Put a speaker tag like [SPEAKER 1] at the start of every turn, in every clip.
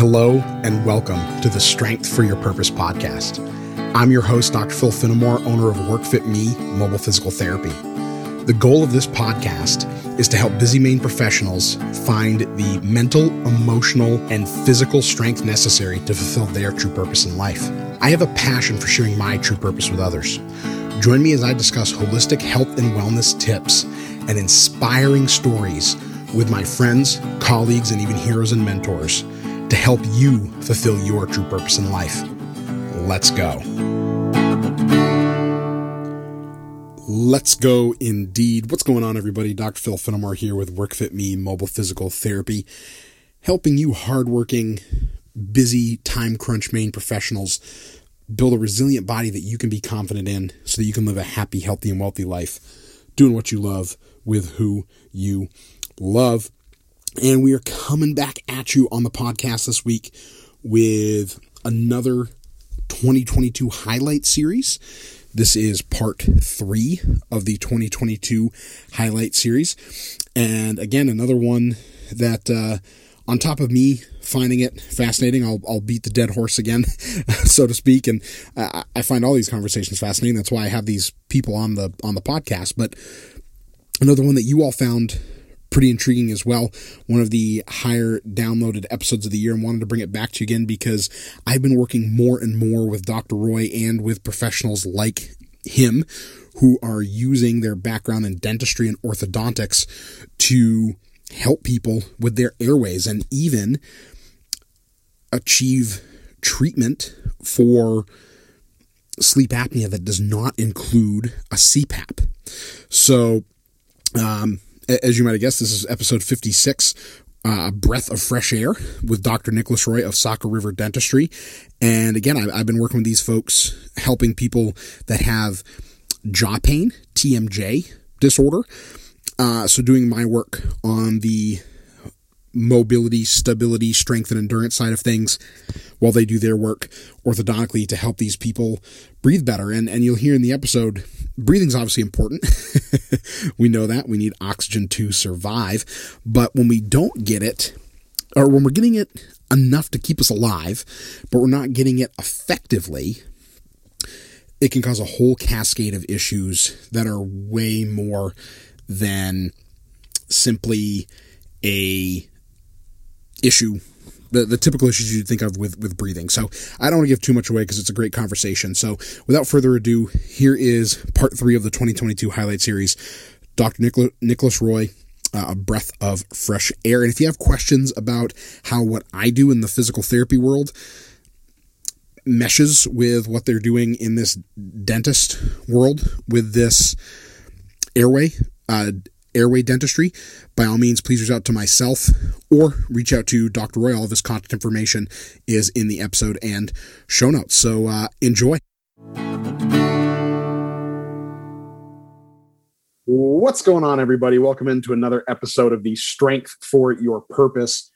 [SPEAKER 1] Hello and welcome to the Strength for Your Purpose podcast. I'm your host, Dr. Phil Finnemore, owner of WorkFit Me Mobile Physical Therapy. The goal of this podcast is to help busy Maine professionals find the mental, emotional, and physical strength necessary to fulfill their true purpose in life. I have a passion for sharing my true purpose with others. Join me as I discuss holistic health and wellness tips and inspiring stories with my friends, colleagues, and even heroes and mentors to help you fulfill your true purpose in life. Let's go. Let's go indeed. What's going on, everybody? Dr. Phil Finnemore here with WorkFit Me Mobile Physical Therapy, helping you hardworking, busy, time crunch Maine professionals build a resilient body that you can be confident in so that you can live a happy, healthy, and wealthy life doing what you love with who you love. And we are coming back at you on the podcast this week with another 2022 highlight series. This is part three of the 2022 highlight series. And again, another one that, uh, on top of me finding it fascinating, I'll, I'll beat the dead horse again, so to speak. And I, I find all these conversations fascinating. That's why I have these people on the, on the podcast. But another one that you all found pretty intriguing as well. One of the higher downloaded episodes of the year and wanted to bring it back to you again because I've been working more and more with Dr. Roy and with professionals like him who are using their background in dentistry and orthodontics to help people with their airways and even achieve treatment for sleep apnea that does not include a CPAP. So, um, as you might have guessed, this is episode 56, uh, a breath of fresh air with Dr. Nicholas Roy of Saco River Dentistry. And again, I, have been working with these folks, helping people that have jaw pain, TMJ disorder. Uh, so doing my work on the mobility, stability, strength, and endurance side of things while they do their work orthodontically to help these people breathe better. And, and you'll hear in the episode, breathing's obviously important. we know that. We need oxygen to survive. But when we don't get it, or when we're getting it enough to keep us alive, but we're not getting it effectively, it can cause a whole cascade of issues that are way more than simply a issue the, the typical issues you'd think of with, with breathing. So I don't want to give too much away because it's a great conversation. So without further ado, here is part three of the 2022 highlight series. Dr. Nicholas, Nicholas Roy, uh, a breath of fresh air. And if you have questions about how what I do in the physical therapy world meshes with what they're doing in this dentist world with this airway, uh, airway dentistry, by all means, please reach out to myself or reach out to Dr. Roy. All of his contact information is in the episode and show notes. So uh, enjoy. What's going on, everybody? Welcome into another episode of the Strength for Your Purpose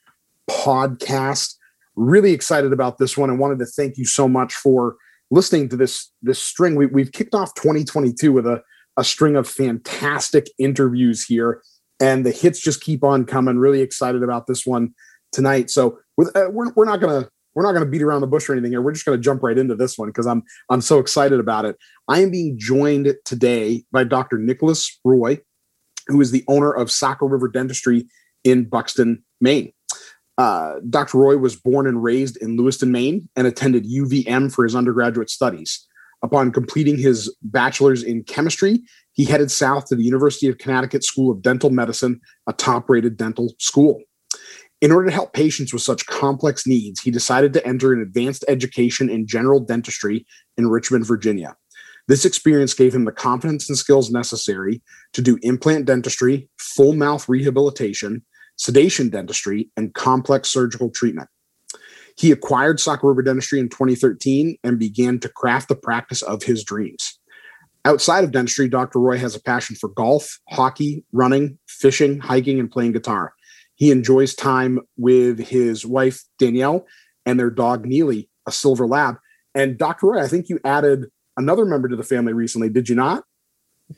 [SPEAKER 1] podcast. Really excited about this one. I wanted to thank you so much for listening to this this string. We, we've kicked off 2022 with a a string of fantastic interviews here, and the hits just keep on coming. Really excited about this one tonight. So with, uh, we're we're not gonna we're not gonna beat around the bush or anything here. We're just gonna jump right into this one because I'm I'm so excited about it. I am being joined today by Dr. Nicholas Roy, who is the owner of Saco River Dentistry in Buxton, Maine. Uh, Dr. Roy was born and raised in Lewiston, Maine, and attended UVM for his undergraduate studies. Upon completing his bachelor's in chemistry, he headed south to the University of Connecticut School of Dental Medicine, a top rated dental school. In order to help patients with such complex needs, he decided to enter an advanced education in general dentistry in Richmond, Virginia. This experience gave him the confidence and skills necessary to do implant dentistry, full mouth rehabilitation, sedation dentistry, and complex surgical treatment. He acquired Saco River Dentistry in 2013 and began to craft the practice of his dreams. Outside of dentistry, Dr. Roy has a passion for golf, hockey, running, fishing, hiking, and playing guitar. He enjoys time with his wife, Danielle, and their dog, Neely, a silver lab. And Dr. Roy, I think you added another member to the family recently, did you not?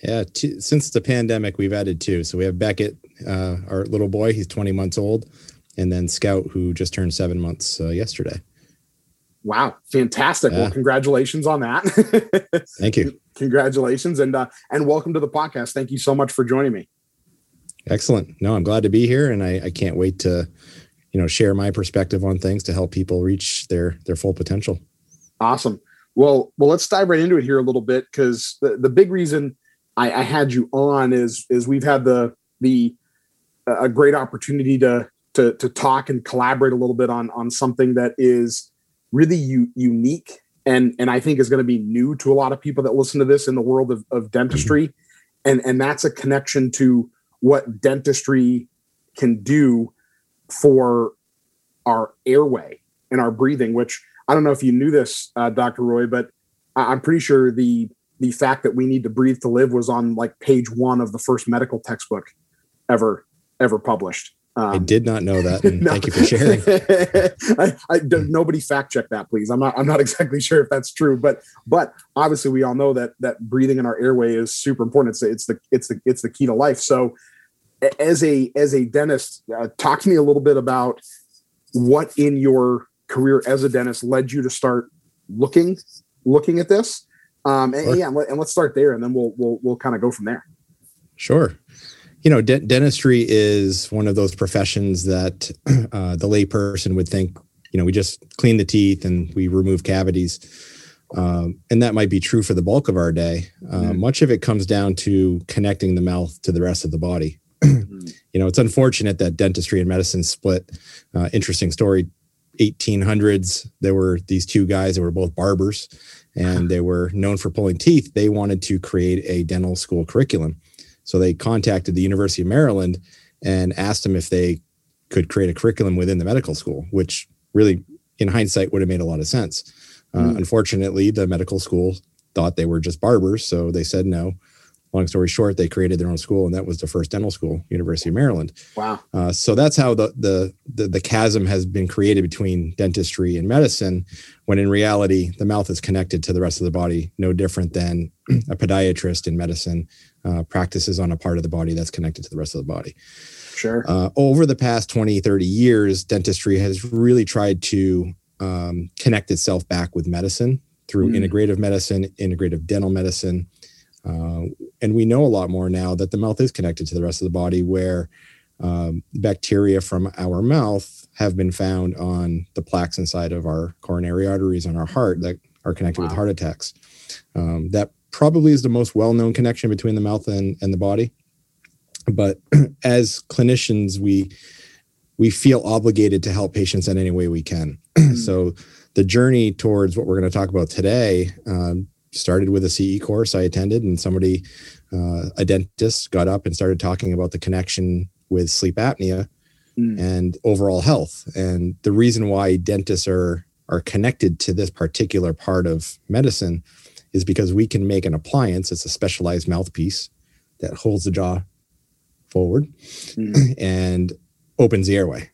[SPEAKER 2] Yeah, since the pandemic, we've added two. So we have Beckett, uh, our little boy, he's 20 months old, and then Scout, who just turned seven months uh, yesterday.
[SPEAKER 1] Wow, fantastic! Yeah. Well, congratulations on that.
[SPEAKER 2] Thank you.
[SPEAKER 1] Congratulations, and uh, and welcome to the podcast. Thank you so much for joining me.
[SPEAKER 2] Excellent. No, I'm glad to be here, and I, I can't wait to, you know, share my perspective on things to help people reach their their full potential.
[SPEAKER 1] Awesome. Well, well, let's dive right into it here a little bit because the, the big reason I, I had you on is is we've had the the a great opportunity to to to talk and collaborate a little bit on on something that is really u- unique and and I think is going to be new to a lot of people that listen to this in the world of, of dentistry, mm-hmm. and and that's a connection to what dentistry can do for our airway and our breathing. Which I don't know if you knew this, uh, Dr. Roy, but I'm pretty sure the the fact that we need to breathe to live was on like page one of the first medical textbook ever ever published.
[SPEAKER 2] Um, I did not know that. No. Thank you for sharing.
[SPEAKER 1] I, I, nobody fact check that, please. I'm not. I'm not exactly sure if that's true, but but obviously we all know that that breathing in our airway is super important. It's it's the it's the it's the key to life. So, as a as a dentist, uh, talk to me a little bit about what in your career as a dentist led you to start looking looking at this. Um, and, sure. yeah, and let's start there, and then we'll we'll we'll kind of go from there.
[SPEAKER 2] Sure you know, de- dentistry is one of those professions that uh, the layperson would think, you know, we just clean the teeth and we remove cavities. Um, and that might be true for the bulk of our day. Uh, mm-hmm. Much of it comes down to connecting the mouth to the rest of the body. mm-hmm. You know, it's unfortunate that dentistry and medicine split. Uh, interesting story 1800s, there were these two guys that were both barbers and they were known for pulling teeth. They wanted to create a dental school curriculum. So they contacted the University of Maryland and asked them if they could create a curriculum within the medical school, which really, in hindsight, would have made a lot of sense. Uh, mm. Unfortunately, the medical school thought they were just barbers, so they said no. Long story short, they created their own school, and that was the first dental school, University of Maryland.
[SPEAKER 1] Wow!
[SPEAKER 2] Uh, so that's how the, the, the the chasm has been created between dentistry and medicine, when in reality, the mouth is connected to the rest of the body, no different than a podiatrist in medicine uh, practices on a part of the body that's connected to the rest of the body.
[SPEAKER 1] Sure.
[SPEAKER 2] Uh, over the past 20, 30 years, dentistry has really tried to um, connect itself back with medicine through mm. integrative medicine, integrative dental medicine. Uh, and we know a lot more now that the mouth is connected to the rest of the body, where um, bacteria from our mouth have been found on the plaques inside of our coronary arteries on our heart that are connected wow. with heart attacks. Um, that probably is the most well-known connection between the mouth and, and the body but as clinicians we we feel obligated to help patients in any way we can mm-hmm. so the journey towards what we're going to talk about today um, started with a ce course i attended and somebody uh, a dentist got up and started talking about the connection with sleep apnea mm. and overall health and the reason why dentists are are connected to this particular part of medicine is because we can make an appliance. It's a specialized mouthpiece that holds the jaw forward mm. and opens the airway.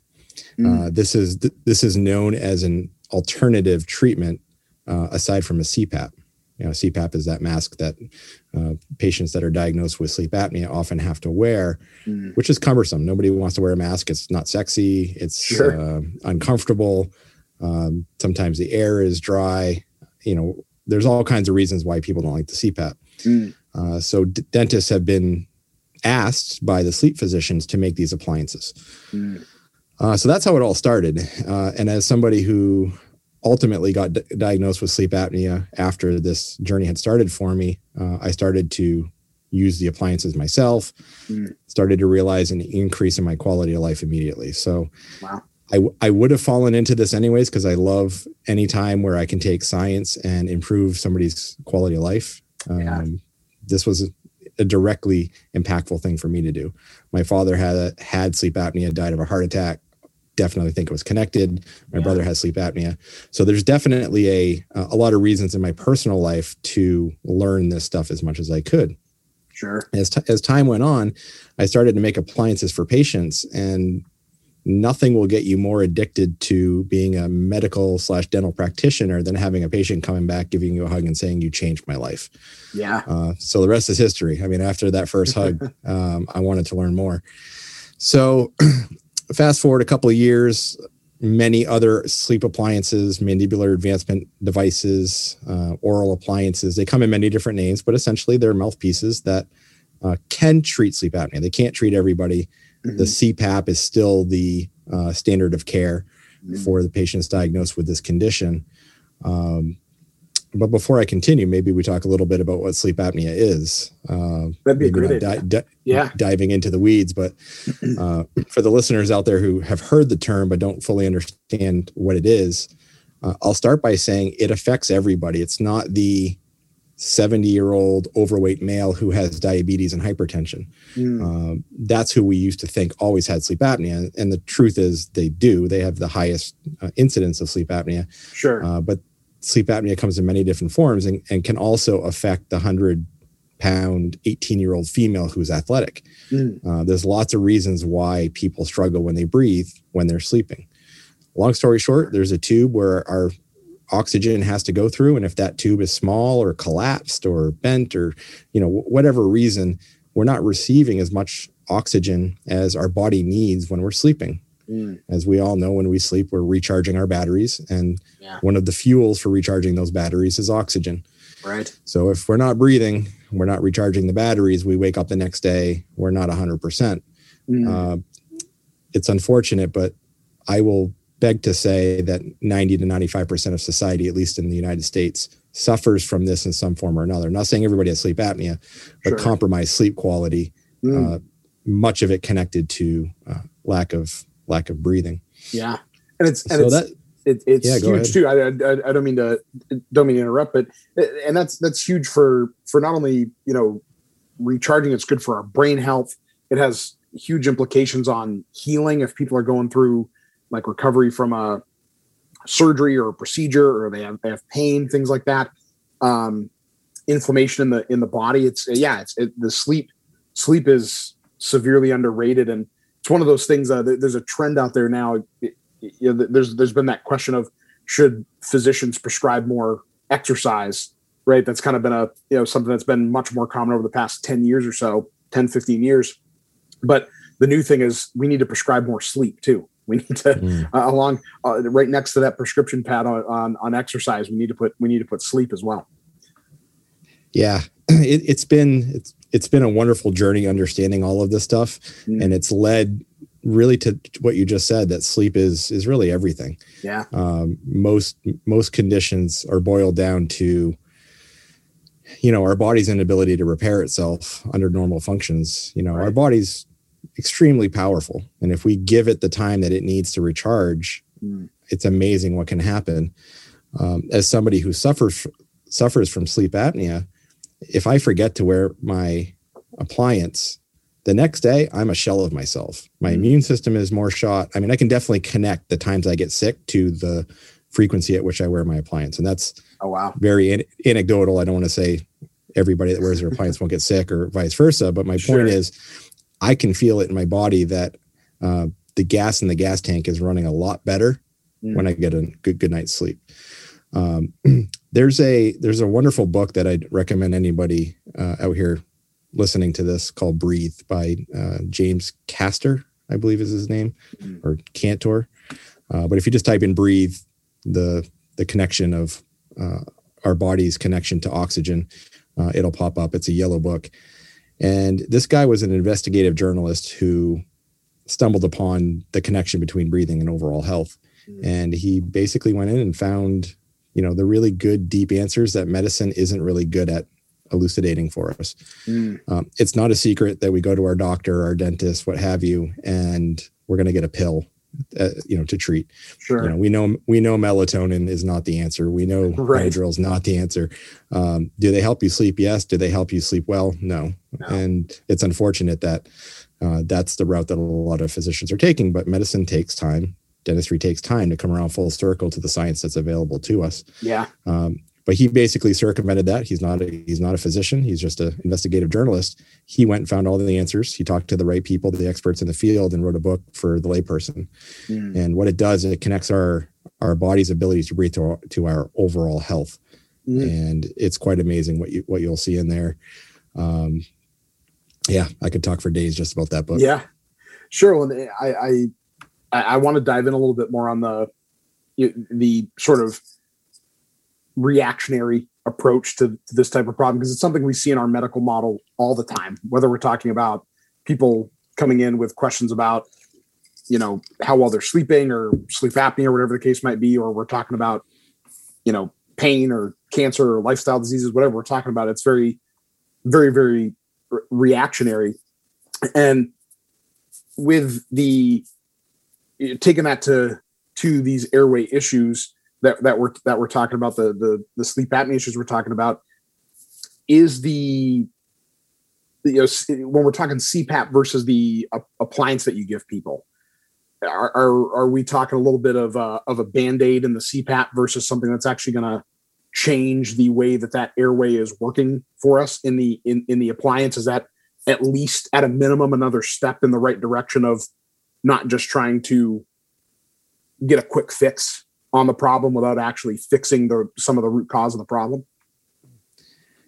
[SPEAKER 2] Mm. Uh, this is th- this is known as an alternative treatment uh, aside from a CPAP. You know, CPAP is that mask that uh, patients that are diagnosed with sleep apnea often have to wear, mm. which is cumbersome. Nobody wants to wear a mask. It's not sexy. It's sure. Uh, uncomfortable. Um, sometimes the air is dry. You know, there's all kinds of reasons why people don't like the CPAP. Mm. Uh, so d- dentists have been asked by the sleep physicians to make these appliances. Mm. Uh, so that's how it all started. Uh, and as somebody who ultimately got d- diagnosed with sleep apnea after this journey had started for me, uh, I started to use the appliances myself. Mm. Started to realize an increase in my quality of life immediately. So wow. I, I would have fallen into this anyways because I love any time where I can take science and improve somebody's quality of life. Yeah. Um, this was a, a, directly impactful thing for me to do. My father had had sleep apnea, died of a heart attack. Definitely think it was connected. My yeah. brother has sleep apnea, so there's definitely a a lot of reasons in my personal life to learn this stuff as much as I could.
[SPEAKER 1] Sure.
[SPEAKER 2] As t- as time went on, I started to make appliances for patients, and nothing will get you more addicted to being a medical slash dental practitioner than having a patient coming back giving you a hug and saying you changed my life
[SPEAKER 1] yeah
[SPEAKER 2] uh, so the rest is history i mean after that first hug um, i wanted to learn more so fast forward a couple of years, many other sleep appliances, mandibular advancement devices, uh, oral appliances. They come in many different names, but essentially they're mouthpieces that uh, can treat sleep apnea. They can't treat everybody. Mm-hmm. The CPAP is still the uh, standard of care mm-hmm. for the patients diagnosed with this condition. Um, but before I continue, maybe we talk a little bit about what sleep apnea is.
[SPEAKER 1] Uh, That'd be great. Di- di-
[SPEAKER 2] yeah. Diving into the weeds, but uh, for the listeners out there who have heard the term but don't fully understand what it is, uh, I'll start by saying it affects everybody. It's not the 70 year old overweight male who has diabetes and hypertension. Mm. Um, that's who we used to think always had sleep apnea. And the truth is, they do. They have the highest uh, incidence of sleep apnea.
[SPEAKER 1] Sure.
[SPEAKER 2] Uh, but sleep apnea comes in many different forms and, and can also affect the 100 pound 18 year old female who's athletic. Mm. Uh, there's lots of reasons why people struggle when they breathe when they're sleeping. Long story short, there's a tube where our oxygen has to go through. And if that tube is small or collapsed or bent or, you know, whatever reason, we're not receiving as much oxygen as our body needs when we're sleeping. Mm. As we all know, when we sleep, we're recharging our batteries. And yeah. one of the fuels for recharging those batteries is oxygen.
[SPEAKER 1] Right.
[SPEAKER 2] So if we're not breathing, we're not recharging the batteries, we wake up the next day, we're not 100%. Mm. Uh, it's unfortunate, but I will beg to say that 90 to 95% of society, at least in the United States, suffers from this in some form or another. I'm not saying everybody has sleep apnea, but sure. compromised sleep quality, mm. uh, much of it connected to uh, lack of lack of breathing.
[SPEAKER 1] Yeah, and it's and so it's, that, it, it's yeah, huge too. I, I, I don't mean to don't mean to interrupt, but and that's that's huge for for not only you know recharging. It's good for our brain health. It has huge implications on healing if people are going through like recovery from a surgery or a procedure or they have they have pain things like that um inflammation in the in the body it's yeah it's it, the sleep sleep is severely underrated and it's one of those things. Uh, there's a trend out there now. It, you know, there's there's been that question of should physicians prescribe more exercise, right? That's kind of been a you know something that's been much more common over the past 10 years or so, 10, 15 years. But the new thing is we need to prescribe more sleep too. We need to mm. uh, along uh, right next to that prescription pad on, on, on exercise. We need to put we need to put sleep as well.
[SPEAKER 2] Yeah, it, has been it's it's been a wonderful journey understanding all of this stuff mm. and it's led really to what you just said that sleep is is really everything
[SPEAKER 1] yeah
[SPEAKER 2] um, most most conditions are boiled down to you know our body's inability to repair itself under normal functions you know right. our body's extremely powerful and if we give it the time that it needs to recharge mm. it's amazing what can happen um, as somebody who suffers suffers from sleep apnea if I forget to wear my appliance, the next day I'm a shell of myself. My mm-hmm. immune system is more shot. I mean, I can definitely connect the times I get sick to the frequency at which I wear my appliance. And that's
[SPEAKER 1] oh wow,
[SPEAKER 2] very an- anecdotal. I don't want to say everybody that wears their appliance won't get sick or vice versa. But my sure. point is, I can feel it in my body that uh, the gas in the gas tank is running a lot better mm. when I get a good good night's sleep. Um, there's a there's a wonderful book that I'd recommend anybody uh, out here listening to this called Breathe by uh, James Castor, I believe is his name, mm-hmm. or Cantor. Uh, but if you just type in Breathe, the the connection of uh, our body's connection to oxygen, uh, it'll pop up. It's a yellow book, and this guy was an investigative journalist who stumbled upon the connection between breathing and overall health. Mm-hmm. And he basically went in and found you know the really good deep answers that medicine isn't really good at elucidating for us. Mm. um, it's not a secret that we go to our doctor our dentist what have you and we're going to get a pill uh, you know to treat.
[SPEAKER 1] Sure.
[SPEAKER 2] You know we know we know melatonin is not the answer. We know right. Benadryl is not the answer. Um, do they help you sleep? Yes. Do they help you sleep well? No, no. and it's unfortunate that uh, that's the route that a lot of physicians are taking but medicine takes time dentistry takes time to come around full circle to the science that's available to us.
[SPEAKER 1] Yeah.
[SPEAKER 2] Um, but he basically circumvented that. He's not a, he's not a physician. He's just an investigative journalist. He went and found all the answers. He talked to the right people, the experts in the field, and wrote a book for the layperson. Mm. And what it does, it connects our our body's ability to breathe to our, to our overall health. Mm. And it's quite amazing what you what you'll see in there. Um, yeah, I could talk for days just about that book.
[SPEAKER 1] Yeah, sure. Well, I, I I, I want to dive in a little bit more on the the sort of reactionary approach to, this type of problem because it's something we see in our medical model all the time. Whether we're talking about people coming in with questions about you know how well they're sleeping or sleep apnea or whatever the case might be, or we're talking about you know pain or cancer or lifestyle diseases, whatever we're talking about. It's very, very, very re- reactionary, and with the taking that to to these airway issues that that we're that we're talking about the the the sleep apnea issues we're talking about is the you know when we're talking CPAP versus the uh, appliance that you give people are, are are we talking a little bit of a, of a band-aid in the CPAP versus something that's actually going to change the way that that airway is working for us in the in, in the appliance? Is that at least at a minimum another step in the right direction of not just trying to get a quick fix on the problem without actually fixing the some of the root cause of the problem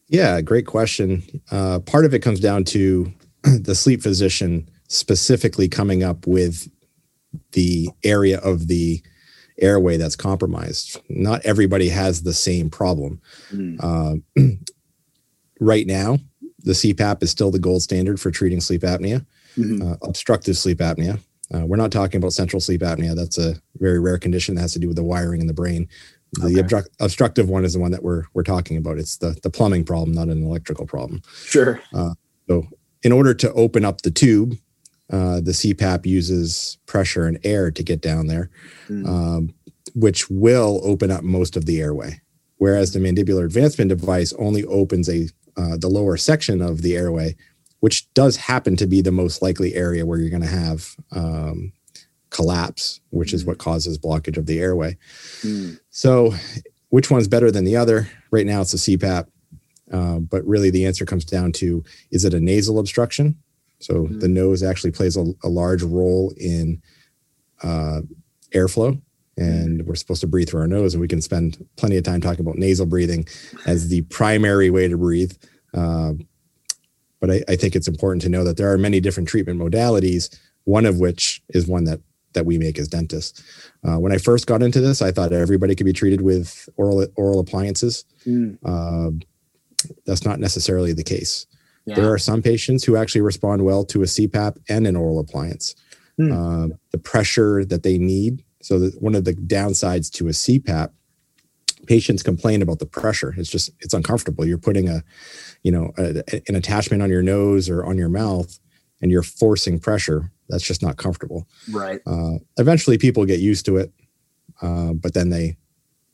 [SPEAKER 2] yeah great question uh, part of it comes down to the sleep physician specifically coming up with the area of the airway that's compromised. Not everybody has the same problem. Mm. Uh, right now, the CPAP is still the gold standard for treating sleep apnea, mm-hmm. uh, obstructive sleep apnea. Uh, we're not talking about central sleep apnea. That's a very rare condition that has to do with the wiring in the brain. The okay. obstru- obstructive one is the one that we're we're talking about. It's the the plumbing problem, not an electrical problem.
[SPEAKER 1] Sure. Uh,
[SPEAKER 2] so, in order to open up the tube, uh, the CPAP uses pressure and air to get down there, mm. um, which will open up most of the airway. Whereas the mandibular advancement device only opens a uh, the lower section of the airway, which does happen to be the most likely area where you're going to have um, collapse, which mm. is hmm. what causes blockage of the airway. Mm. So, which one's better than the other? Right now, it's a CPAP. Uh, but really, the answer comes down to is it a nasal obstruction so mm-hmm. the nose actually plays a, a large role in uh, airflow. And mm-hmm. we're supposed to breathe through our nose, and we can spend plenty of time talking about nasal breathing as the primary way to breathe. Uh, but I, I, think it's important to know that there are many different treatment modalities. One of which is one that that we make as dentists. Uh, when I first got into this, I thought everybody could be treated with oral oral appliances. Mm. Uh, that's not necessarily the case. Yeah. There are some patients who actually respond well to a CPAP and an oral appliance. Hmm. Uh, the pressure that they need. So, that one of the downsides to a CPAP, patients complain about the pressure. It's just it's uncomfortable. You're putting a, you know, a, an attachment on your nose or on your mouth, and you're forcing pressure. That's just not comfortable.
[SPEAKER 1] Right.
[SPEAKER 2] Uh, eventually, people get used to it, uh, but then they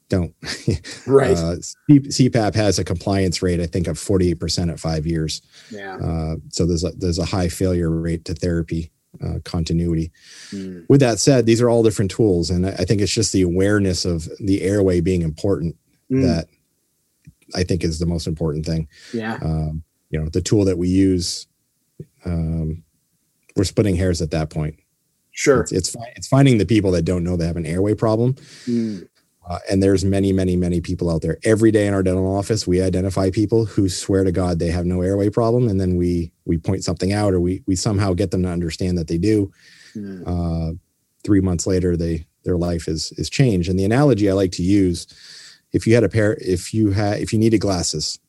[SPEAKER 2] don't.
[SPEAKER 1] right. Uh,
[SPEAKER 2] CPAP has a compliance rate, I think, of 48% at five years.
[SPEAKER 1] Yeah. Uh,
[SPEAKER 2] so there's a, there's a high failure rate to therapy uh, continuity. Mm. With that said, these are all different tools. And I think it's just the awareness of the airway being important mm. that I think is the most important thing.
[SPEAKER 1] Yeah.
[SPEAKER 2] Um, you know, the tool that we use, um, we're splitting hairs at that point.
[SPEAKER 1] Sure.
[SPEAKER 2] It's, it's, it's, finding the people that don't know they have an airway problem. Mm. Uh, and there's many, many, many people out there. Every day in our dental office, we identify people who swear to God they have no airway problem, and then we we point something out, or we we somehow get them to understand that they do. Mm. Uh, three months later, they their life is is changed. And the analogy I like to use, if you had a pair, if you had if you needed glasses,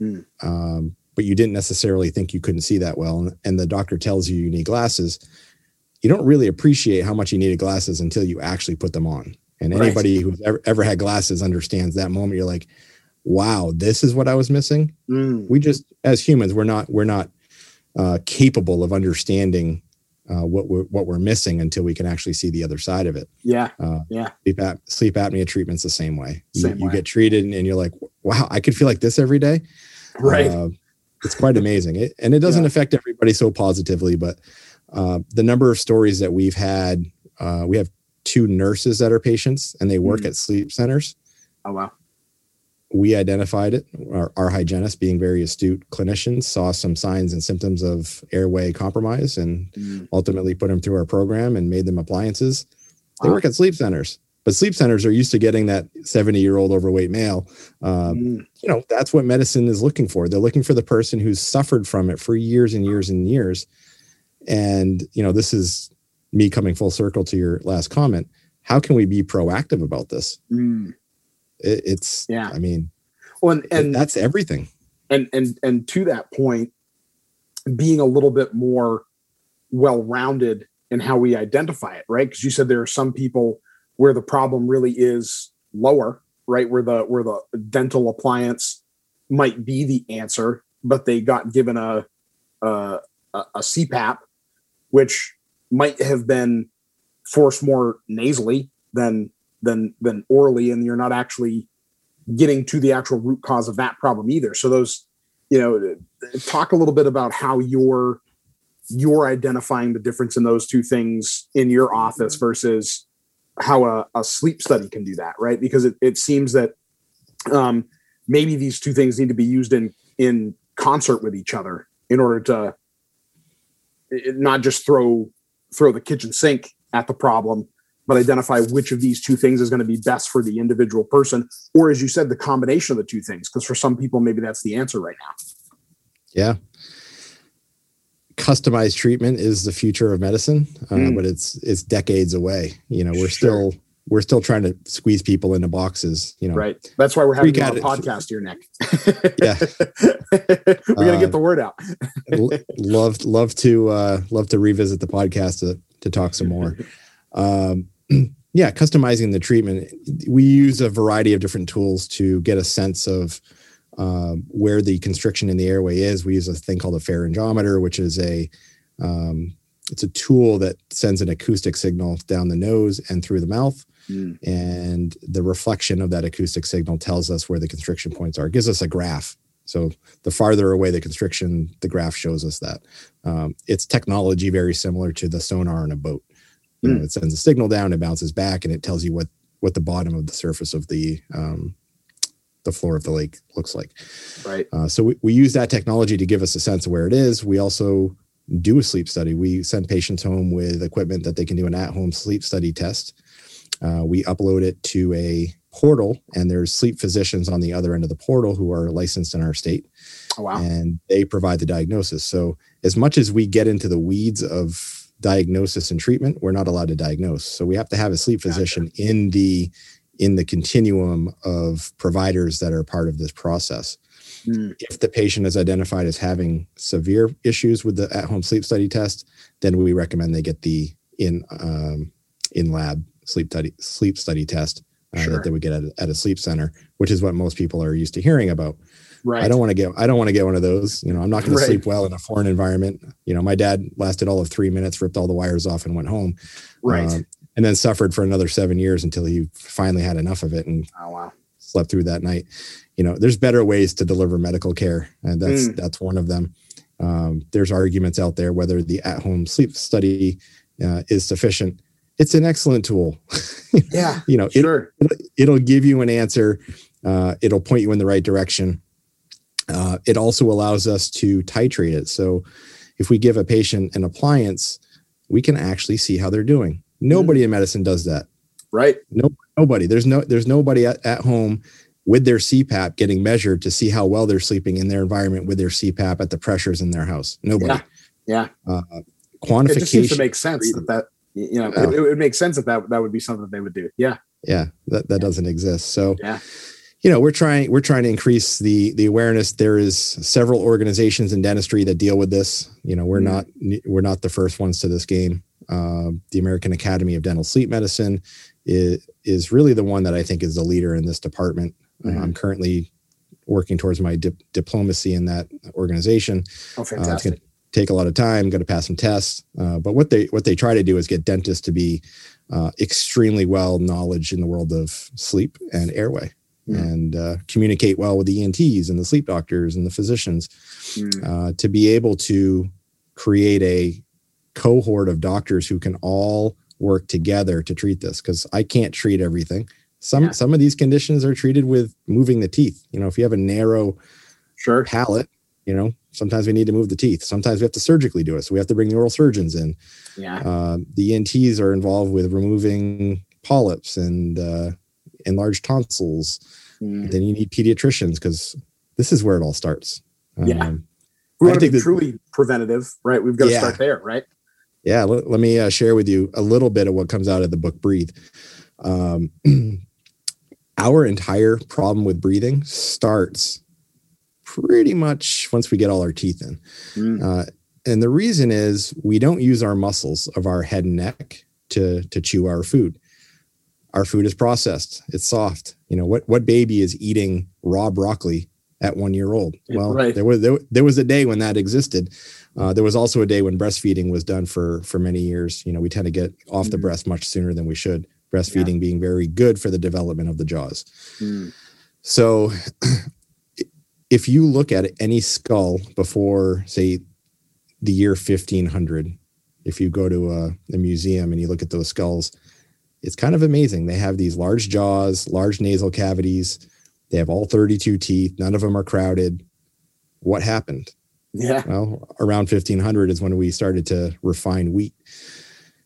[SPEAKER 2] mm. um, but you didn't necessarily think you couldn't see that well, and, and the doctor tells you you need glasses, you don't really appreciate how much you needed glasses until you actually put them on. And anybody right. who's ever, ever had glasses understands that moment. You're like, wow, this is what I was missing. Mm. We just, as humans, we're not, we're not uh, capable of understanding uh, what we're what we're missing until we can actually see the other side of it.
[SPEAKER 1] Yeah, uh, yeah.
[SPEAKER 2] Sleep, ap- sleep apnea treatment's the same way. Same you, way. you, get treated and you're like, wow, I could feel like this every day.
[SPEAKER 1] Right. Uh,
[SPEAKER 2] it's quite amazing, it, and it doesn't yeah. affect everybody so positively. But uh, the number of stories that we've had, uh, we have two nurses that are patients and they work mm. at sleep centers.
[SPEAKER 1] Oh, wow.
[SPEAKER 2] We identified it. Our, our hygienist, being very astute clinicians, saw some signs and symptoms of airway compromise and mm. ultimately put them through our program and made them appliances. They work at sleep centers, but sleep centers are used to getting that 70 year old overweight male. Mm. You know, that's what medicine is looking for. They're looking for the person who's suffered from it for years and years and years. And, you know, this is me coming full circle to your last comment, how can we be proactive about this?
[SPEAKER 1] Mm.
[SPEAKER 2] It, it's yeah. I mean,
[SPEAKER 1] well, and, and
[SPEAKER 2] that's everything.
[SPEAKER 1] And and and to that point, being a little bit more well-rounded in how we identify it, right? Because you said there are some people where the problem really is lower, right? Where the where the dental appliance might be the answer, but they got given a a, a CPAP, which might have been forced more nasally than than than orally, and you're not actually getting to the actual root cause of that problem either. So those, you know, talk a little bit about how you're you're identifying the difference in those two things in your office versus how a, a sleep study can do that, right? Because it, it seems that um, maybe these two things need to be used in in concert with each other in order to not just throw throw the kitchen sink at the problem but identify which of these two things is going to be best for the individual person or as you said the combination of the two things because for some people maybe that's the answer right now
[SPEAKER 2] yeah customized treatment is the future of medicine uh, mm. but it's it's decades away you know we're sure. still we're still trying to squeeze people into boxes you know.
[SPEAKER 1] Right. That's why we're having a podcast here nick. Yeah. We're gonna uh, get the word out.
[SPEAKER 2] love love to uh love to revisit the podcast to, to talk some more. Um yeah customizing the treatment we use a variety of different tools to get a sense of um, where the constriction in the airway is. We use a thing called a pharyngometer, which is a um, it's a tool that sends an acoustic signal down the nose and through the mouth. Mm. And the reflection of that acoustic signal tells us where the constriction points are. It gives us a graph. So the farther away the constriction, the graph shows us that. Um, it's technology very similar to the sonar on a boat. You mm. know, it sends a signal down, it bounces back, and it tells you what what the bottom of the surface of the um, the floor of the lake looks like.
[SPEAKER 1] Right.
[SPEAKER 2] Uh, so we, we use that technology to give us a sense of where it is. We also do a sleep study. We send patients home with equipment that they can do an at-home sleep study test. Uh, we upload it to a portal, and there's sleep physicians on the other end of the portal who are licensed in our state.
[SPEAKER 1] Oh, wow.
[SPEAKER 2] And they provide the diagnosis. So as much as we get into the weeds of diagnosis and treatment, we're not allowed to diagnose. So we have to have a sleep physician gotcha. in the in the continuum of providers that are part of this process. Mm. If the patient is identified as having severe issues with the at-home sleep study test, then we recommend they get the in um, in lab sleep study sleep study test uh, sure. that they would get at, at a sleep center, which is what most people are used to hearing about. Right. I don't want to get I don't want to get one of those. You know, I'm not going right. to sleep well in a foreign environment. You know, my dad lasted all of three minutes, ripped all the wires off, and went home.
[SPEAKER 1] Right. Um,
[SPEAKER 2] and then suffered for another seven years until he finally had enough of it and
[SPEAKER 1] oh, wow.
[SPEAKER 2] slept through that night. You know, there's better ways to deliver medical care, and that's mm. that's one of them. Um, there's arguments out there whether the at-home sleep study uh, is sufficient. It's an excellent tool.
[SPEAKER 1] yeah,
[SPEAKER 2] you know,
[SPEAKER 1] sure.
[SPEAKER 2] It, it'll give you an answer. Uh, it'll point you in the right direction. Uh, it also allows us to titrate it. So, if we give a patient an appliance, we can actually see how they're doing. Nobody mm-hmm. in medicine does that.
[SPEAKER 1] Right.
[SPEAKER 2] No, nobody. There's no there's nobody at, at home with their CPAP getting measured to see how well they're sleeping in their environment with their CPAP at the pressures in their house. Nobody.
[SPEAKER 1] Yeah.
[SPEAKER 2] yeah. Uh, quantification. It just seems
[SPEAKER 1] to make sense that that you know it, it, would make sense that, that that would be something that they would do. Yeah.
[SPEAKER 2] Yeah. That that doesn't exist. So
[SPEAKER 1] yeah
[SPEAKER 2] you know we're trying we're trying to increase the the awareness there is several organizations in dentistry that deal with this you know we're mm-hmm. not we're not the first ones to this game uh, the american academy of dental sleep medicine is, is really the one that i think is the leader in this department uh, mm-hmm. uh, i'm currently working towards my di- diplomacy in that organization
[SPEAKER 1] oh fantastic uh, going to
[SPEAKER 2] take a lot of time got to pass some tests uh, but what they what they try to do is get dentists to be uh, extremely well knowledge in the world of sleep and airway mm. and uh, communicate well with the ENTs and the sleep doctors and the physicians mm. uh, to be able to create a cohort of doctors who can all work together to treat this because I can't treat everything. Some yeah. some of these conditions are treated with moving the teeth. You know, if you have a narrow
[SPEAKER 1] sure
[SPEAKER 2] palate, you know, sometimes we need to move the teeth. Sometimes we have to surgically do it. So we have to bring the oral surgeons in.
[SPEAKER 1] Yeah. Uh,
[SPEAKER 2] the ENTs are involved with removing polyps and uh, enlarged tonsils. Mm. Then you need pediatricians because this is where it all starts.
[SPEAKER 1] Yeah. Um, we want to be truly preventative, right? We've got to yeah. start there, right?
[SPEAKER 2] Yeah, let, let me uh, share with you a little bit of what comes out of the book Breathe. Um, our entire problem with breathing starts pretty much once we get all our teeth in. Mm. Uh, and the reason is we don't use our muscles of our head and neck to, to chew our food. Our food is processed, it's soft. You know, what, what baby is eating raw broccoli at one year old? Well, right. there, was, there, there was a day when that existed. Uh, there was also a day when breastfeeding was done for for many years. You know, we tend to get off mm. the breast much sooner than we should breastfeeding yeah. being very good for the development of the jaws. Mm. So, if you look at any skull before, say, the year 1500, if you go to uh, a, a, museum and you look at those skulls, it's kind of amazing. They have these large jaws, large nasal cavities. They have all 32 teeth. None of them are crowded. What happened?
[SPEAKER 1] Yeah.
[SPEAKER 2] Well, around 1500 is when we started to refine wheat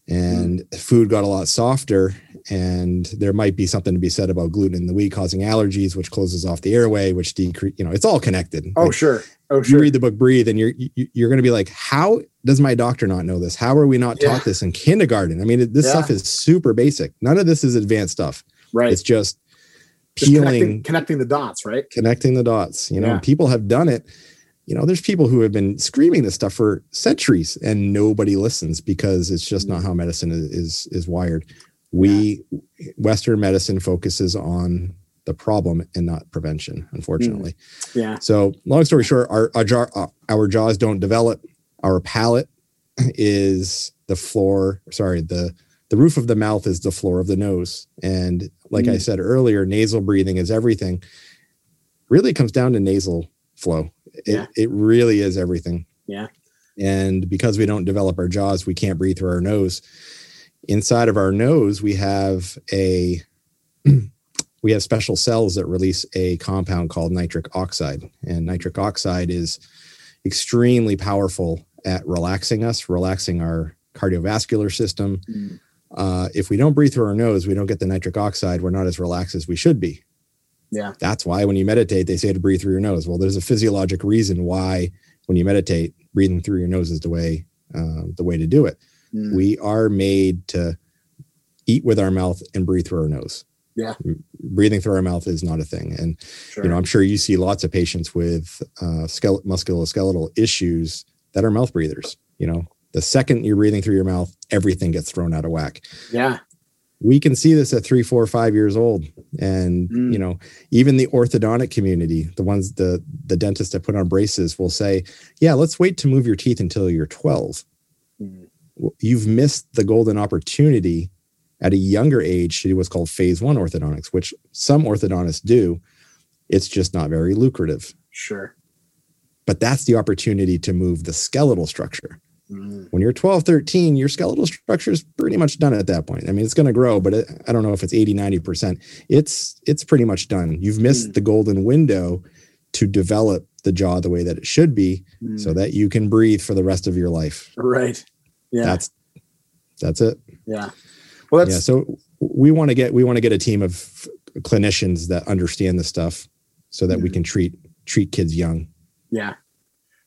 [SPEAKER 2] and mm. food got a lot softer and there might be something to be said about gluten in the wheat causing allergies which closes off the airway which decrease you know it's all connected.
[SPEAKER 1] Oh like, sure. Oh sure.
[SPEAKER 2] you read the book breathe and you're you're going to be like how does my doctor not know this? How are we not yeah. taught this in kindergarten? I mean this yeah. stuff is super basic. None of this is advanced stuff.
[SPEAKER 1] Right.
[SPEAKER 2] It's just peeling
[SPEAKER 1] connecting, connecting, the dots right?
[SPEAKER 2] Connecting the dots you know? Yeah. people have done it you know, there's people who have been screaming this stuff for centuries and nobody listens because it's just not how medicine is is, is wired. We yeah. Western medicine focuses on the problem and not prevention, unfortunately.
[SPEAKER 1] Mm. Yeah.
[SPEAKER 2] So, long story short, our our, jaw, uh, our jaws don't develop. Our palate is the floor. Sorry, the the roof of the mouth is the floor of the nose. And like mm. I said earlier, nasal breathing is everything. Really, comes down to nasal flow
[SPEAKER 1] yeah.
[SPEAKER 2] it, it really is everything.
[SPEAKER 1] Yeah.
[SPEAKER 2] And because we don't develop our jaws, we can't breathe through our nose. Inside of our nose, we have a we have special cells that release a compound called nitric oxide. And nitric oxide is extremely powerful at relaxing us, relaxing our cardiovascular system. Mm. Uh, if we don't breathe through our nose, we don't get the nitric oxide. We're not as relaxed as we should be.
[SPEAKER 1] Yeah.
[SPEAKER 2] That's why when you meditate, they say to breathe through your nose. Well, there's a physiologic reason why when you meditate, breathing through your nose is the way uh, the way to do it. Mm. We are made to eat with our mouth and breathe through our nose.
[SPEAKER 1] Yeah.
[SPEAKER 2] Breathing through our mouth is not a thing. And, sure. you know, I'm sure you see lots of patients with uh, skele- musculoskeletal issues that are mouth breathers. You know, the second you're breathing through your mouth, everything gets thrown out of whack.
[SPEAKER 1] Yeah
[SPEAKER 2] we can see this at three, four, five years old. And mm. you know, even the orthodontic community, the ones the the dentists that put on braces will say, "Yeah, let's wait to move your teeth until you're 12." Mm. You've missed the golden opportunity at a younger age to do what's called phase one orthodontics, which some orthodontists do. It's just not very lucrative.
[SPEAKER 1] Sure.
[SPEAKER 2] But that's the opportunity to move the skeletal structure. Mm. When you're 12, 13, your skeletal structure is pretty much done at that point. I mean, it's going to grow, but it, I don't know if it's 80, 90%. It's it's pretty much done. You've missed mm. the golden window to develop the jaw the way that it should be mm. so that you can breathe for the rest of your life.
[SPEAKER 1] Right. Yeah.
[SPEAKER 2] That's that's it.
[SPEAKER 1] Yeah. Well, that's
[SPEAKER 2] yeah. So we want to get we want to get a team of clinicians that understand the stuff so that we mm. can treat treat kids young.
[SPEAKER 1] Yeah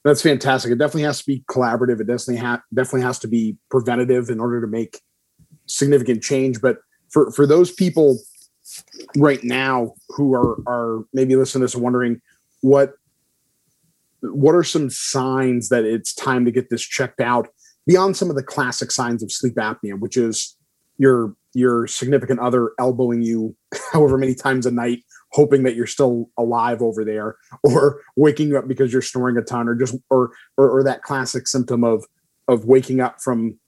[SPEAKER 1] that's fantastic. It definitely has to be collaborative. It definitely ha- definitely has to be preventative in order to make significant change. But for for those people right now who are are maybe listening to this and wondering what what are some signs that it's time to get this checked out beyond some of the classic signs of sleep apnea, which is your your significant other elbowing you however many times a night hoping that you're still alive over there or waking up because you're snoring a ton or just or or, or that classic symptom of of waking up from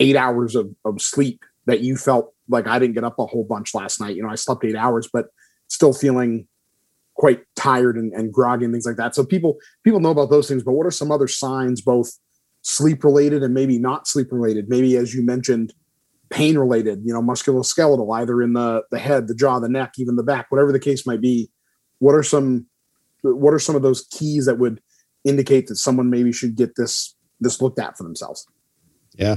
[SPEAKER 1] eight hours of, of sleep that you felt like I didn't get up a whole bunch last night. You know, I slept eight hours, but still feeling quite tired and, and groggy and things like that. So people people know about those things, but what are some other signs, both sleep related and maybe not sleep related? Maybe as you mentioned, pain related, you know, musculoskeletal, either in the the head, the jaw, the neck, even the back, whatever the case might be. What are some what are some of those keys that would indicate that someone maybe should get this this looked at for themselves?
[SPEAKER 2] Yeah.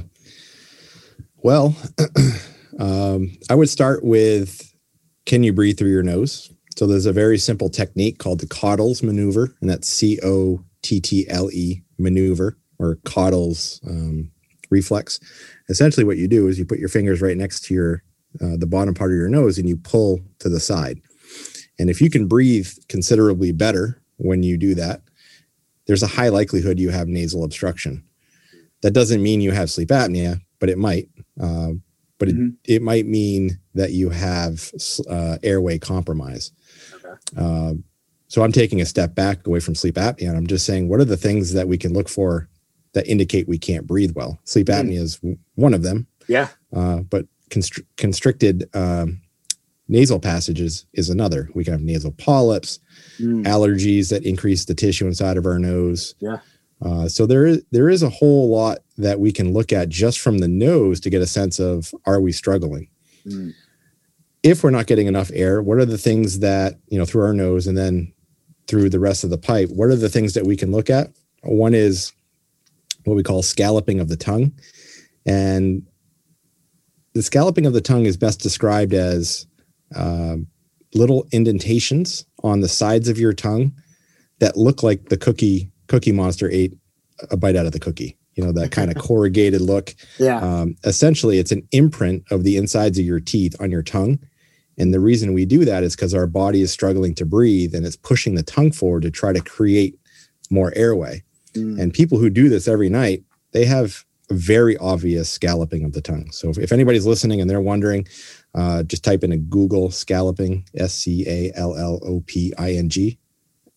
[SPEAKER 2] Well, um, I would start with can you breathe through your nose? So there's a very simple technique called the Cottle's maneuver, and that's C O T T L E maneuver or Cottle's um, reflex. Essentially, what you do is you put your fingers right next to your uh, the bottom part of your nose and you pull to the side. And if you can breathe considerably better when you do that, there's a high likelihood you have nasal obstruction. That doesn't mean you have sleep apnea, but it might. Uh, but mm-hmm. it, it might mean that you have uh, airway compromise. Okay. Uh, so I'm taking a step back away from sleep apnea, and I'm just saying, what are the things that we can look for that indicate we can't breathe well? Sleep mm-hmm. apnea is one of them.
[SPEAKER 1] Yeah.
[SPEAKER 2] Uh, but constri- constricted um, nasal passages is another. We can have nasal polyps, mm. allergies that increase the tissue inside of our nose.
[SPEAKER 1] Yeah.
[SPEAKER 2] Uh, so there is there is a whole lot that we can look at just from the nose to get a sense of are we struggling. Mm. If we're not getting enough air, what are the things that you know through our nose and then through the rest of the pipe? What are the things that we can look at? One is what we call scalloping of the tongue, and the scalloping of the tongue is best described as uh, little indentations on the sides of your tongue that look like the cookie Cookie Monster ate a bite out of the cookie. You know that kind of corrugated look.
[SPEAKER 1] Yeah. Um,
[SPEAKER 2] essentially, it's an imprint of the insides of your teeth on your tongue, and the reason we do that is because our body is struggling to breathe and it's pushing the tongue forward to try to create more airway. Mm. And people who do this every night, they have very obvious scalloping of the tongue. So if, if anybody's listening and they're wondering, uh, just type in a Google scalloping, S C A L L O P I N G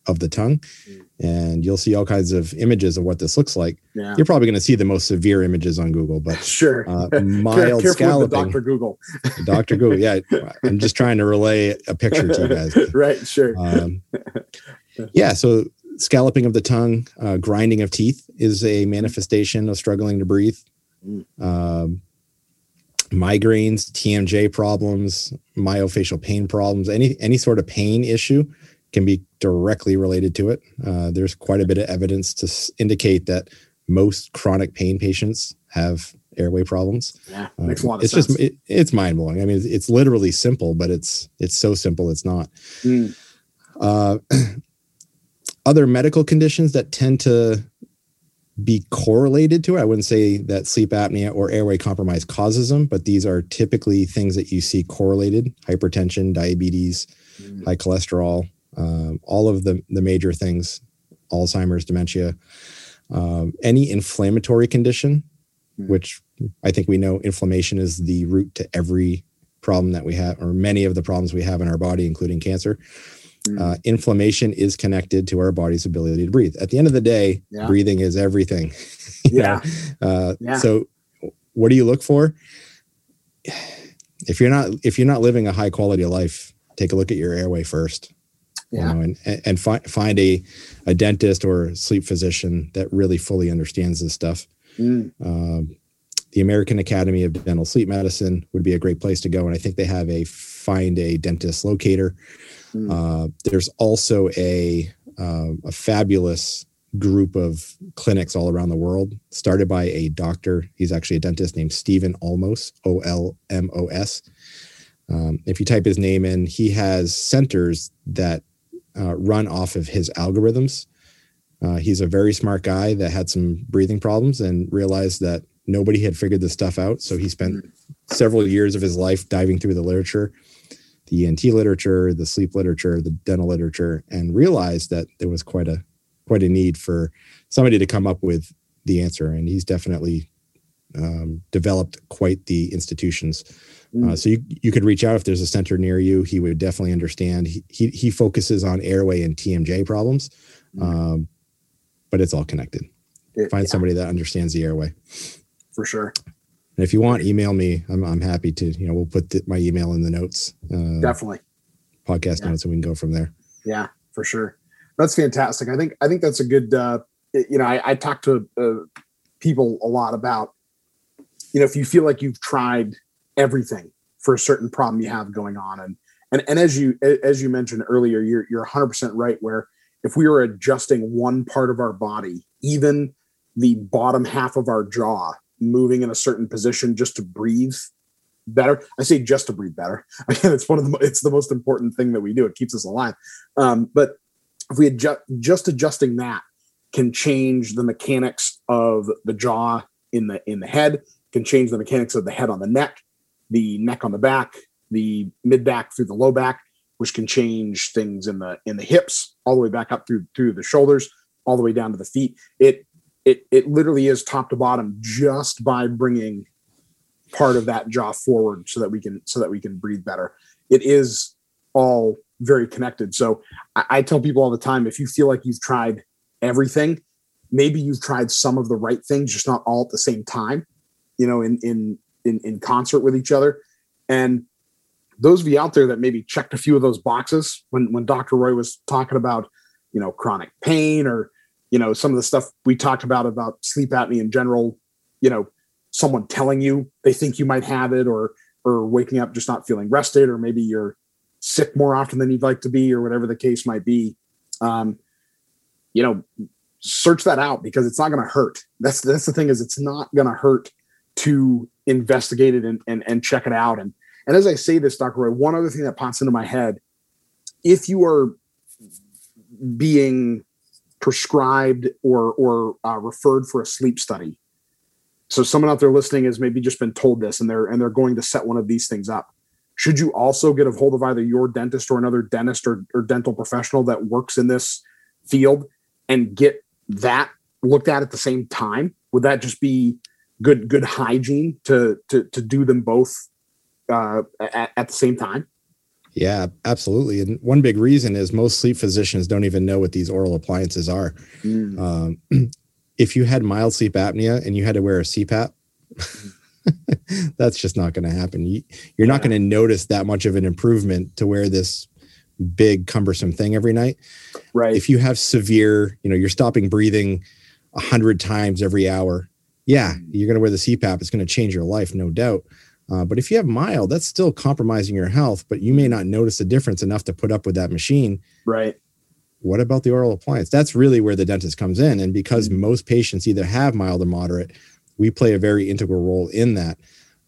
[SPEAKER 2] of the tongue, mm. and you'll see all kinds of images of what this looks like. Yeah. You're probably going to see the most severe images on Google, but
[SPEAKER 1] sure,
[SPEAKER 2] uh, mild scalloping.
[SPEAKER 1] Dr. Google.
[SPEAKER 2] Dr. Google. Yeah, I'm just trying to relay a picture to you guys.
[SPEAKER 1] right. Sure. Um,
[SPEAKER 2] yeah. So scalloping of the tongue, uh, grinding of teeth is a manifestation of struggling to breathe. Mm. Um, migraines, TMJ problems, myofascial pain problems, any any sort of pain issue can be directly related to it. Uh, there's quite a bit of evidence to indicate that most chronic pain patients have airway problems.
[SPEAKER 1] Yeah, makes a lot
[SPEAKER 2] of it's
[SPEAKER 1] sense.
[SPEAKER 2] just it, it's mind blowing. I mean, it's, it's, literally simple, but it's it's so simple it's not. Mm. Uh, other medical conditions that tend to be correlated to it. I wouldn't say that sleep apnea or airway compromise causes them, but these are typically things that you see correlated hypertension, diabetes, mm. high cholesterol, um, all of the, the major things, Alzheimer's, dementia, um, any inflammatory condition, mm. which I think we know inflammation is the root to every problem that we have, or many of the problems we have in our body, including cancer. Mm. Uh, inflammation is connected to our body's ability to breathe. At the end of the day, yeah. breathing is everything.
[SPEAKER 1] yeah.
[SPEAKER 2] Uh, yeah. So, what do you look for? If you're not if you're not living a high quality of life, take a look at your airway first.
[SPEAKER 1] Yeah.
[SPEAKER 2] You know, and and fi- find a a dentist or sleep physician that really fully understands this stuff. Mm. Um, the American Academy of Dental Sleep Medicine would be a great place to go, and I think they have a find a dentist locator Mm. Uh, there's also a uh, a fabulous group of clinics all around the world, started by a doctor. He's actually a dentist named Steven Olmos, O L M O S. Um, if you type his name in, he has centers that uh, run off of his algorithms. Uh, he's a very smart guy that had some breathing problems and realized that nobody had figured this stuff out. So he spent mm. several years of his life diving through the literature the ENT literature, the sleep literature, the dental literature, and realized that there was quite a quite a need for somebody to come up with the answer. And he's definitely um, developed quite the institutions. Mm. Uh, so you you could reach out if there's a center near you. He would definitely understand. He he, he focuses on airway and TMJ problems, mm. um, but it's all connected. It, Find yeah. somebody that understands the airway.
[SPEAKER 1] For sure.
[SPEAKER 2] And if you want, email me. I'm, I'm happy to, you know, we'll put the, my email in the notes.
[SPEAKER 1] Uh, Definitely.
[SPEAKER 2] Podcast yeah. notes and we can go from there.
[SPEAKER 1] Yeah, for sure. That's fantastic. I think, I think that's a good, uh, you know, I, I talk to uh, people a lot about, you know, if you feel like you've tried everything for a certain problem you have going on. And, and, and as you, as you mentioned earlier, you're, you're 100% right. Where if we were adjusting one part of our body, even the bottom half of our jaw moving in a certain position just to breathe better. I say just to breathe better. Again, it's one of the it's the most important thing that we do. It keeps us alive. Um, but if we adjust, just adjusting that can change the mechanics of the jaw in the in the head, can change the mechanics of the head on the neck, the neck on the back, the mid back through the low back, which can change things in the in the hips, all the way back up through through the shoulders, all the way down to the feet. It it it literally is top to bottom just by bringing part of that jaw forward so that we can so that we can breathe better. It is all very connected. So I, I tell people all the time if you feel like you've tried everything, maybe you've tried some of the right things, just not all at the same time, you know, in in in, in concert with each other. And those of you out there that maybe checked a few of those boxes when when Dr. Roy was talking about, you know, chronic pain or you know some of the stuff we talked about about sleep apnea in general, you know, someone telling you they think you might have it or or waking up just not feeling rested or maybe you're sick more often than you'd like to be or whatever the case might be um, you know search that out because it's not going to hurt. That's that's the thing is it's not going to hurt to investigate it and, and and check it out. And and as i say this dr roy one other thing that pops into my head if you are being prescribed or or uh, referred for a sleep study so someone out there listening has maybe just been told this and they're and they're going to set one of these things up should you also get a hold of either your dentist or another dentist or, or dental professional that works in this field and get that looked at at the same time? Would that just be good good hygiene to to to do them both uh, at, at the same time?
[SPEAKER 2] Yeah, absolutely. And one big reason is most sleep physicians don't even know what these oral appliances are. Mm. Um, if you had mild sleep apnea and you had to wear a CPAP, that's just not going to happen. You, are not going to notice that much of an improvement to wear this big cumbersome thing every night.
[SPEAKER 1] Right.
[SPEAKER 2] If you have severe, you know, you're stopping breathing a hundred times every hour. Yeah, mm. you're going to wear the CPAP. It's going to change your life, no doubt. Uh, but if you have mild, that's still compromising your health, but you may not notice a difference enough to put up with that machine.
[SPEAKER 1] Right.
[SPEAKER 2] What about the oral appliance? That's really where the dentist comes in. And because mm-hmm. most patients either have mild or moderate, we play a very integral role in that.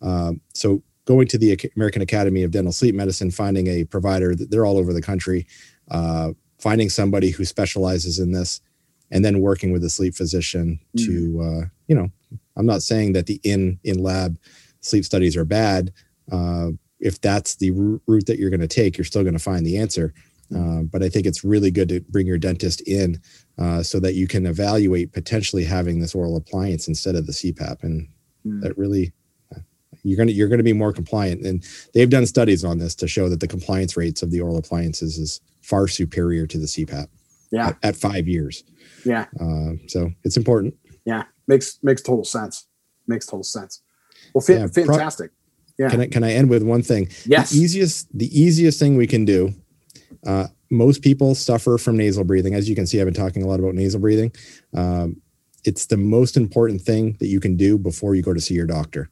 [SPEAKER 2] Um, so going to the American Academy of Dental Sleep Medicine, finding a provider, they're all over the country, uh, finding somebody who specializes in this, and then working with a sleep physician mm. to, uh, you know, I'm not saying that the in in lab sleep studies are bad. Uh, if that's the route that you're going to take, you're still going to find the answer. Uh, but I think it's really good to bring your dentist in uh, so that you can evaluate potentially having this oral appliance instead of the CPAP, and mm. that really uh, you're gonna you're gonna be more compliant. And they've done studies on this to show that the compliance rates of the oral appliances is far superior to the CPAP.
[SPEAKER 1] Yeah,
[SPEAKER 2] at, at five years.
[SPEAKER 1] Yeah.
[SPEAKER 2] Uh, so it's important.
[SPEAKER 1] Yeah, makes makes total sense. Makes total sense. Well, fa- yeah, fantastic.
[SPEAKER 2] Pro- yeah. Can I can I end with one thing?
[SPEAKER 1] Yes.
[SPEAKER 2] The easiest the easiest thing we can do uh, most people suffer from nasal breathing. As you can see, I've been talking a lot about nasal breathing. Um, it's the most important thing that you can do before you go to see your doctor.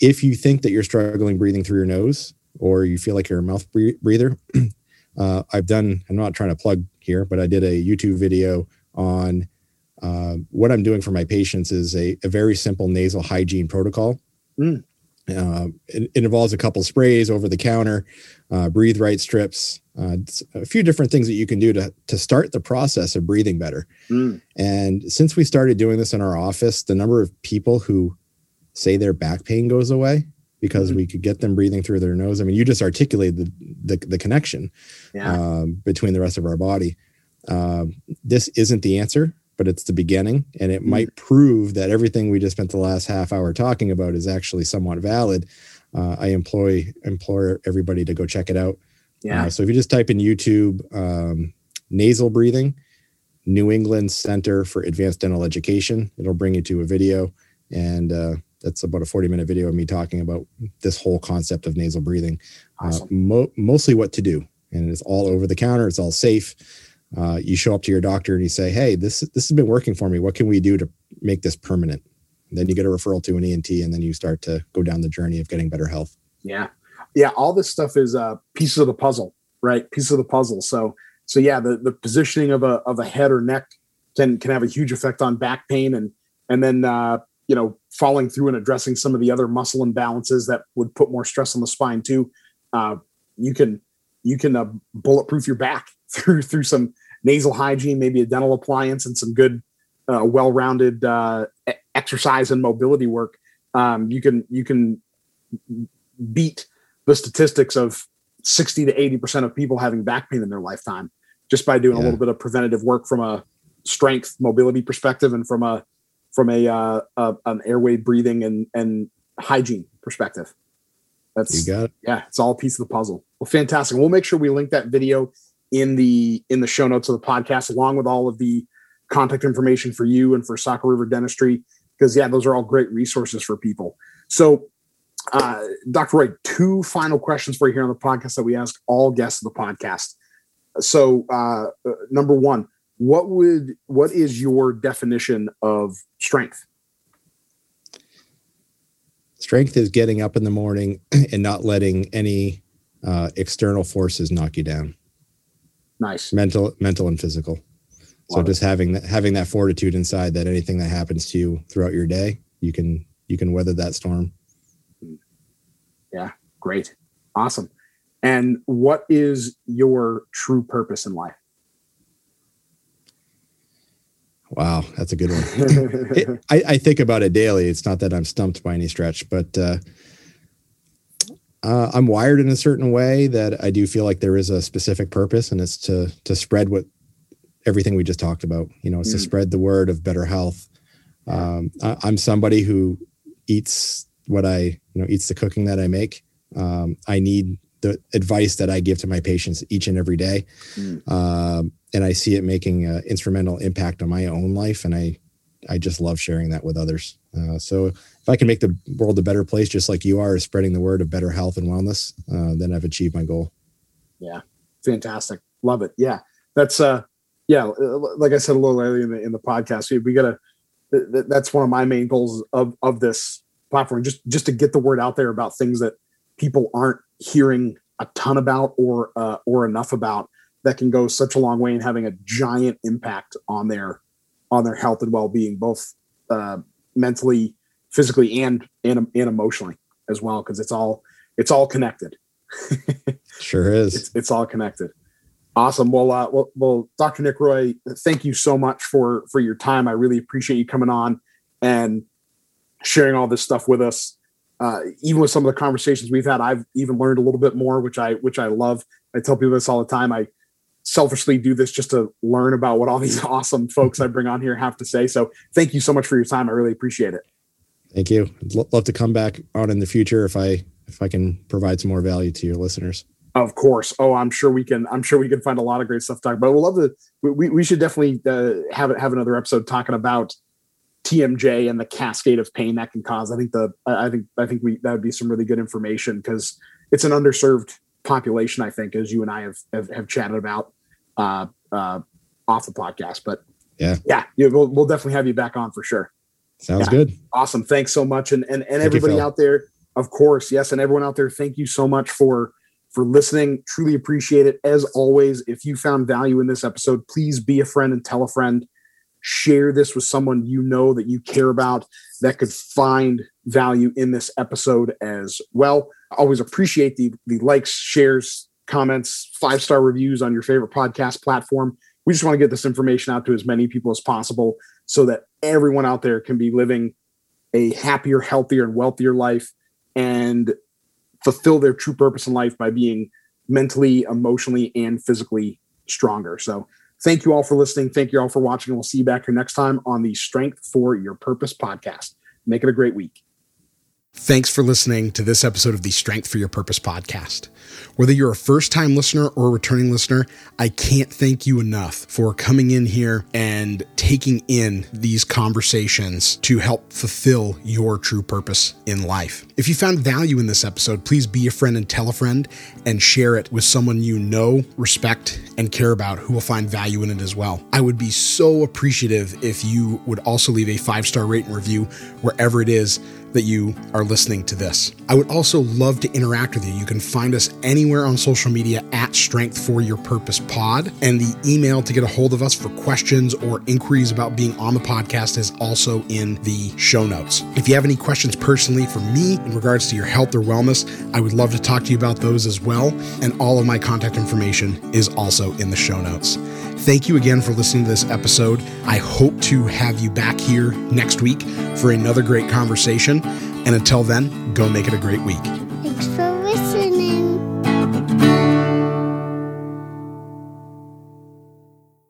[SPEAKER 2] If you think that you're struggling breathing through your nose or you feel like you're a mouth breather, uh, I've done, I'm not trying to plug here, but I did a YouTube video on uh, what I'm doing for my patients is a, a very simple nasal hygiene protocol. Mm. Uh, it, it, involves a couple sprays over the counter, uh, breathe right strips, uh, a few different things that you can do to, to start the process of breathing better. Mm. And since we started doing this in our office, the number of people who say their back pain goes away because mm we could get them breathing through their nose. I mean, you just articulated the, the, the connection yeah. um, between the rest of our body. Um, this isn't the answer, but it's the beginning. And it mm might prove that everything we just spent the last half hour talking about is actually somewhat valid. Uh, I employ implore everybody to go check it out.
[SPEAKER 1] Yeah. Uh,
[SPEAKER 2] so if you just type in YouTube um, nasal breathing, New England Center for Advanced Dental Education, it'll bring you to a video. And uh, that's about a 40 minute video of me talking about this whole concept of nasal breathing, uh, awesome. mo- mostly what to do. And it's all over the counter, it's all safe. Uh, you show up to your doctor and you say, Hey, this, this has been working for me. What can we do to make this permanent? And then you get a referral to an ENT, and then you start to go down the journey of getting better health.
[SPEAKER 1] Yeah yeah, all this stuff is uh, pieces of the puzzle, right? Pieces of the puzzle. So, so yeah, the the positioning of a of a head or neck can can have a huge effect on back pain, and and then uh, you know following through and addressing some of the other muscle imbalances that would put more stress on the spine too. Uh, you can you can uh, bulletproof your back through through some nasal hygiene, maybe a dental appliance, and some good, uh, well-rounded uh, exercise and mobility work, um, you can you can beat the statistics of 60 to 80 percent of people having back pain in their lifetime just by doing yeah. a little bit of preventative work from a strength mobility perspective and from a from a, uh, a an airway breathing and and hygiene perspective. That's
[SPEAKER 2] you got it.
[SPEAKER 1] Yeah, it's all a piece of the puzzle. Well, fantastic. We'll make sure we link that video in the in the show notes of the podcast, along with all of the contact information for you and for Saco River Dentistry, because yeah, those are all great resources for people. So, uh, Dr. Roy, two final questions for you here on the podcast that we ask all guests of the podcast. So, uh number one, what would what is your definition of strength?
[SPEAKER 2] Strength is getting up in the morning and not letting any uh, external forces knock you down.
[SPEAKER 1] Nice.
[SPEAKER 2] Mental, mental, and physical. Love so just it. having that having that fortitude inside that anything that happens to you throughout your day, you can you can weather that storm.
[SPEAKER 1] Yeah, great, awesome. And what is your true purpose in life?
[SPEAKER 2] Wow, that's a good one. it, I, I, think about it daily. It's not that I'm stumped by any stretch, but uh, uh, I'm wired in a certain way that I do feel like there is a specific purpose, and it's to to spread what everything we just talked about. You know, it's mm. to spread the word of better health. Um, I, am somebody who eats what I you know eats the cooking that I make. Um, I need the advice that I give to my patients each and every day. Mm. Um, and I see it making an instrumental impact on my own life. And I, I just love sharing that with others. Uh, so if I can make the world a better place, just like you are, spreading the word of better health and wellness, uh, then I've achieved my goal.
[SPEAKER 1] Yeah. Fantastic. Love it. Yeah. That's, uh, yeah. Like I said a little earlier in the, in the podcast, we, we gotta, that's one of my main goals of, of this platform, just, just to get the word out there about things that people aren't hearing a ton about or uh, or enough about that can go such a long way in having a giant impact on their on their health and well-being both uh, mentally physically and and, and emotionally as well because it's all it's all connected.
[SPEAKER 2] Sure is.
[SPEAKER 1] It's, it's all connected. Awesome. Well, uh, well well dr nick roy thank you so much for for your time. I really appreciate you coming on and sharing all this stuff with us. Uh, even with some of the conversations we've had, I've even learned a little bit more, which I which I love. I tell people this all the time. I selfishly do this just to learn about what all these awesome folks I bring on here have to say. So thank you so much for your time. I really appreciate it.
[SPEAKER 2] Thank you. I'd love to come back on in the future if I if I can provide some more value to your listeners.
[SPEAKER 1] Of course. Oh, I'm sure we can. I'm sure we can find a lot of great stuff to talk about. We'll love to. We, we should definitely uh, have have another episode talking about TMJ and the cascade of pain that can cause. I think the I think I think we that would be some really good information because it's an underserved population. I think as you and I have have, have chatted about uh, uh, off the podcast. But
[SPEAKER 2] yeah,
[SPEAKER 1] yeah, yeah we'll, we'll definitely have you back on for sure.
[SPEAKER 2] Sounds yeah. good.
[SPEAKER 1] Awesome. Thanks so much, and and and everybody you, out there, of course, yes, and everyone out there, thank you so much for for listening. Truly appreciate it. As always, if you found value in this episode, please be a friend and tell a friend share this with someone you know that you care about that could find value in this episode as well. I always appreciate the the likes, shares, comments, five star reviews on your favorite podcast platform. We just want to get this information out to as many people as possible so that everyone out there can be living a happier, healthier, and wealthier life and fulfill their true purpose in life by being mentally, emotionally, and physically stronger. So Thank you all for listening. Thank you all for watching. We'll see you back here next time on the Strength for Your Purpose podcast. Make it a great week.
[SPEAKER 3] Thanks for listening to this episode of the Strength for Your Purpose podcast. Whether you're a first time listener or a returning listener, I can't thank you enough for coming in here and taking in these conversations to help fulfill your true purpose in life. If you found value in this episode, please be a friend and tell a friend and share it with someone you know, respect, and care about who will find value in it as well. I would be so appreciative if you would also leave a five star rate and review wherever it is that you are listening to this. I would also love to interact with you. You can find us anywhere on social media at Strength for Your Purpose Pod. And the email to get a hold of us for questions or inquiries about being on the podcast is also in the show notes. If you have any questions personally for me in regards to your health or wellness, I would love to talk to you about those as well. And all of my contact information is also in the show notes. Thank you again for listening to this episode. I hope
[SPEAKER 1] to have you back here next week for another great conversation. And until then, go make it a great week.
[SPEAKER 4] Thanks for